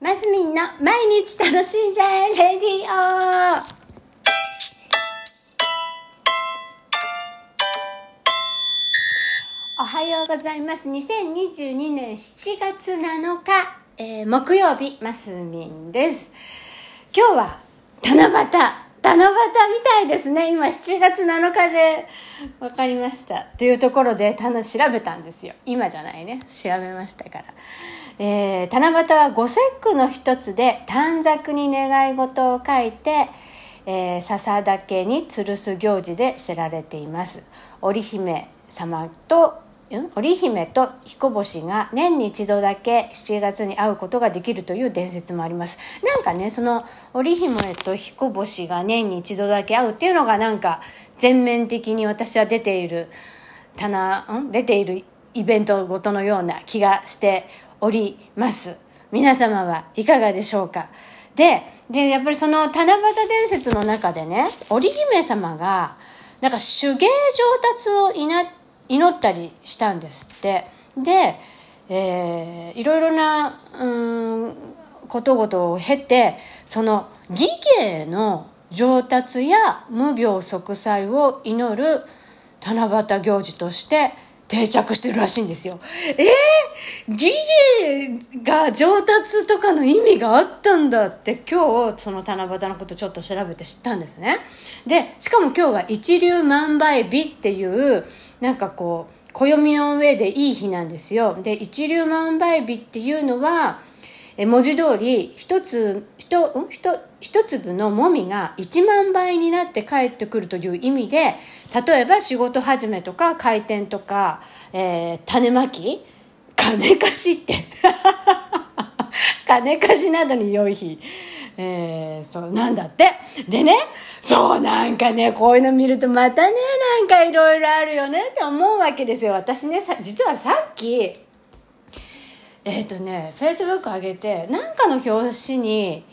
マスミンの毎日楽しんじゃえレディオおはようございます。2022年7月7日、えー木曜日、マスミンです。今日は七夕、七夕みたいですね。今7月7日で分かりました。というところで、たの調べたんですよ。今じゃないね。調べましたから。えー七夕は五節句の一つで短冊に願い事を書いて、えー笹岳に吊るす行事で知られています。織姫様と織姫と彦星が年に一度だけ7月に会うことができるという伝説もあります。なんかねその織姫と彦星が年に一度だけ会うっていうのがなんか全面的に私は出ている棚ん？出ているイベントごとのような気がしております。皆様はいかがでしょうか？ででやっぱりその七夕伝説の中でね織姫様がなんか手芸上達をいな祈ったりしたんですって。で、えーいろいろなうんことごとを経てその技芸の上達や無病息災を祈る七夕行事として定着してるらしいんですよ。えー、ギギが上達とかの意味があったんだって今日その七夕のことちょっと調べて知ったんですね。で、しかも今日は一粒万倍日っていうなんかこう暦の上でいい日なんですよ。で、一粒万倍日っていうのはえ文字通り一つ一粒のもみが1万倍になって帰ってくるという意味で例えば仕事始めとか開店とか、えー種まき金貸しって。金貸しなどに良い日、えーそうなんだって。でねそうなんかねこういうの見るとまたねなんかいろいろあるよねって思うわけですよ。私ね実はさっきえっ、とね、フェイスブック上げて、なんかの表紙に、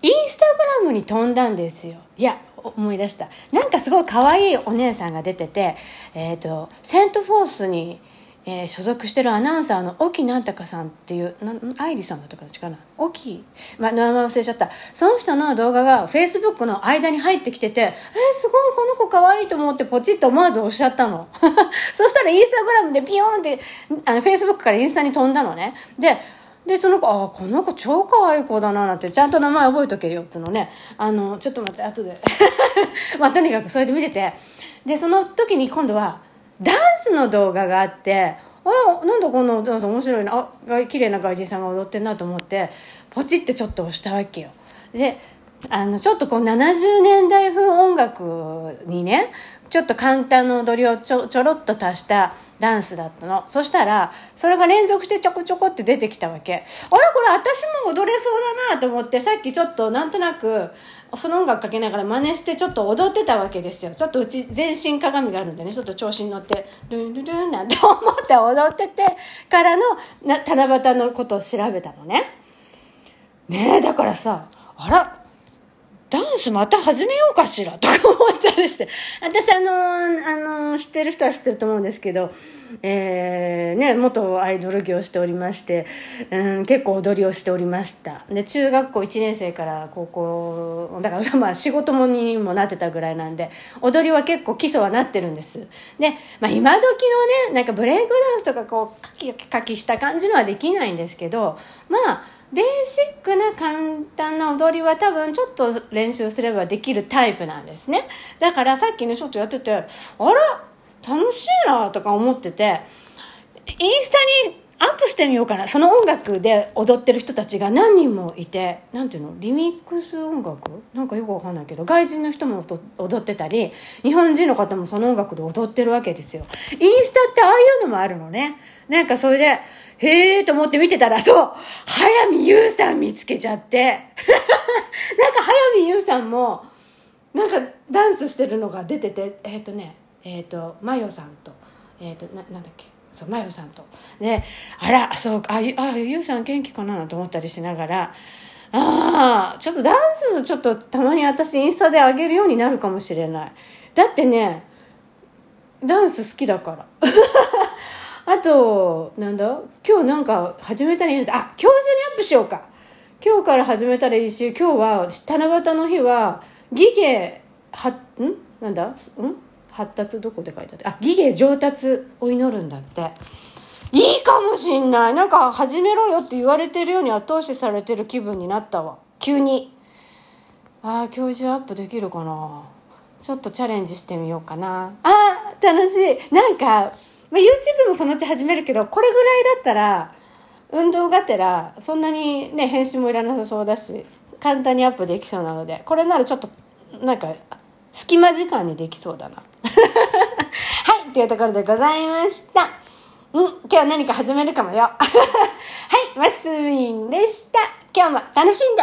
インスタグラムに飛んだんですよ。いや、思い出した。なんかすごい可愛いお姉さんが出てて、えっ、と、セントフォースに、えー所属してるアナウンサーの沖なんたかさんっていう、愛理さんだったかな？違うな。沖、まあ、名前忘れちゃった。その人の動画がフェイスブックの間に入ってきてて、えー、すごいこの子可愛いと思ってポチッと思わず押しちゃったの。そしたらインスタグラムでピヨーンって、あの、フェイスブックからインスタに飛んだのね。で、で、その子、ああ、この子超可愛い子だな、なんて、ちゃんと名前覚えとけるよ、っていうのね。あの、ちょっと待って、後で。まあ、とにかくそれで見てて。で、その時に今度は、ダンスの動画があって、あら、なんだこのダンス面白いな、あ、が綺麗な外人さんが踊ってんなと思って、ポチってちょっと押したわけよ。で、あの、ちょっとこう70年代風音楽にね、ちょっと簡単な踊りをちょちょろっと足したダンスだったの。そしたら、それが連続してちょこちょこって出てきたわけ。あれ？これ私も踊れそうだなと思って、さっきちょっとなんとなく、その音楽かけながら真似してちょっと踊ってたわけですよ。ちょっとうち全身鏡があるんでね、ちょっと調子に乗って、ルンルルンなんて思って踊っててからのな七夕のことを調べたのね。ねえ、だからさ、あら、ダンスまた始めようかしらとか思ったりして。私あのーあのー知ってる人は知ってると思うんですけど、えー、ね、元アイドル業をしておりまして、うん、結構踊りをしておりました。で、中学校1年生から高校、だから まあ仕事もにもなってたぐらいなんで、踊りは結構基礎はなってるんです。で、まあ今時のね、なんかブレイクダンスとかこう、カキカキした感じのはできないんですけど、まあ、ベーシックな簡単な踊りは多分ちょっと練習すればできるタイプなんですね。だからさっきねちょっとやってて、あら楽しいなとか思ってて、インスタにアップしてみようかな。その音楽で踊ってる人たちが何人もいて、なんていうの？リミックス音楽？なんかよくわかんないけど、外人の人も踊ってたり、日本人の方もその音楽で踊ってるわけですよ。インスタってああいうのもあるのね。なんかそれで、へーと思って見てたら、そう早見優さん見つけちゃって。なんか早見優さんも、なんかダンスしてるのが出てて、えっ、とね、えっ、と、マヨさんと、えっ、と、な、なんだっけ？そう、マヨさんと。で、あら、そう、あ、ゆあ、ゆうさん元気かなと思ったりしながら、ああ、ちょっとダンスちょっとたまに私インスタで上げるようになるかもしれない。だってね、ダンス好きだから。あと、なんだ？今日なんか始めたらいいの？あ、今日中にアップしようか。今日から始めたらいいし今日は七夕の日は義芸はん？なんだ？ん？発達どこで書いてあってあ義芸上達を祈るんだって。いいかもしんない。なんか始めろよって言われてるように後押しされてる気分になったわ。急に。ああ教授アップできるかな。ちょっとチャレンジしてみようかな。あー楽しい。なんか、まあ、YouTube もそのうち始めるけどこれぐらいだったら運動がてらそんなにね編集もいらなさそうだし簡単にアップできそうなのでこれならちょっとなんか隙間時間にできそうだな。はいというところでございました。うん今日何か始めるかもよ。はいマスミンでした。今日も楽しんで。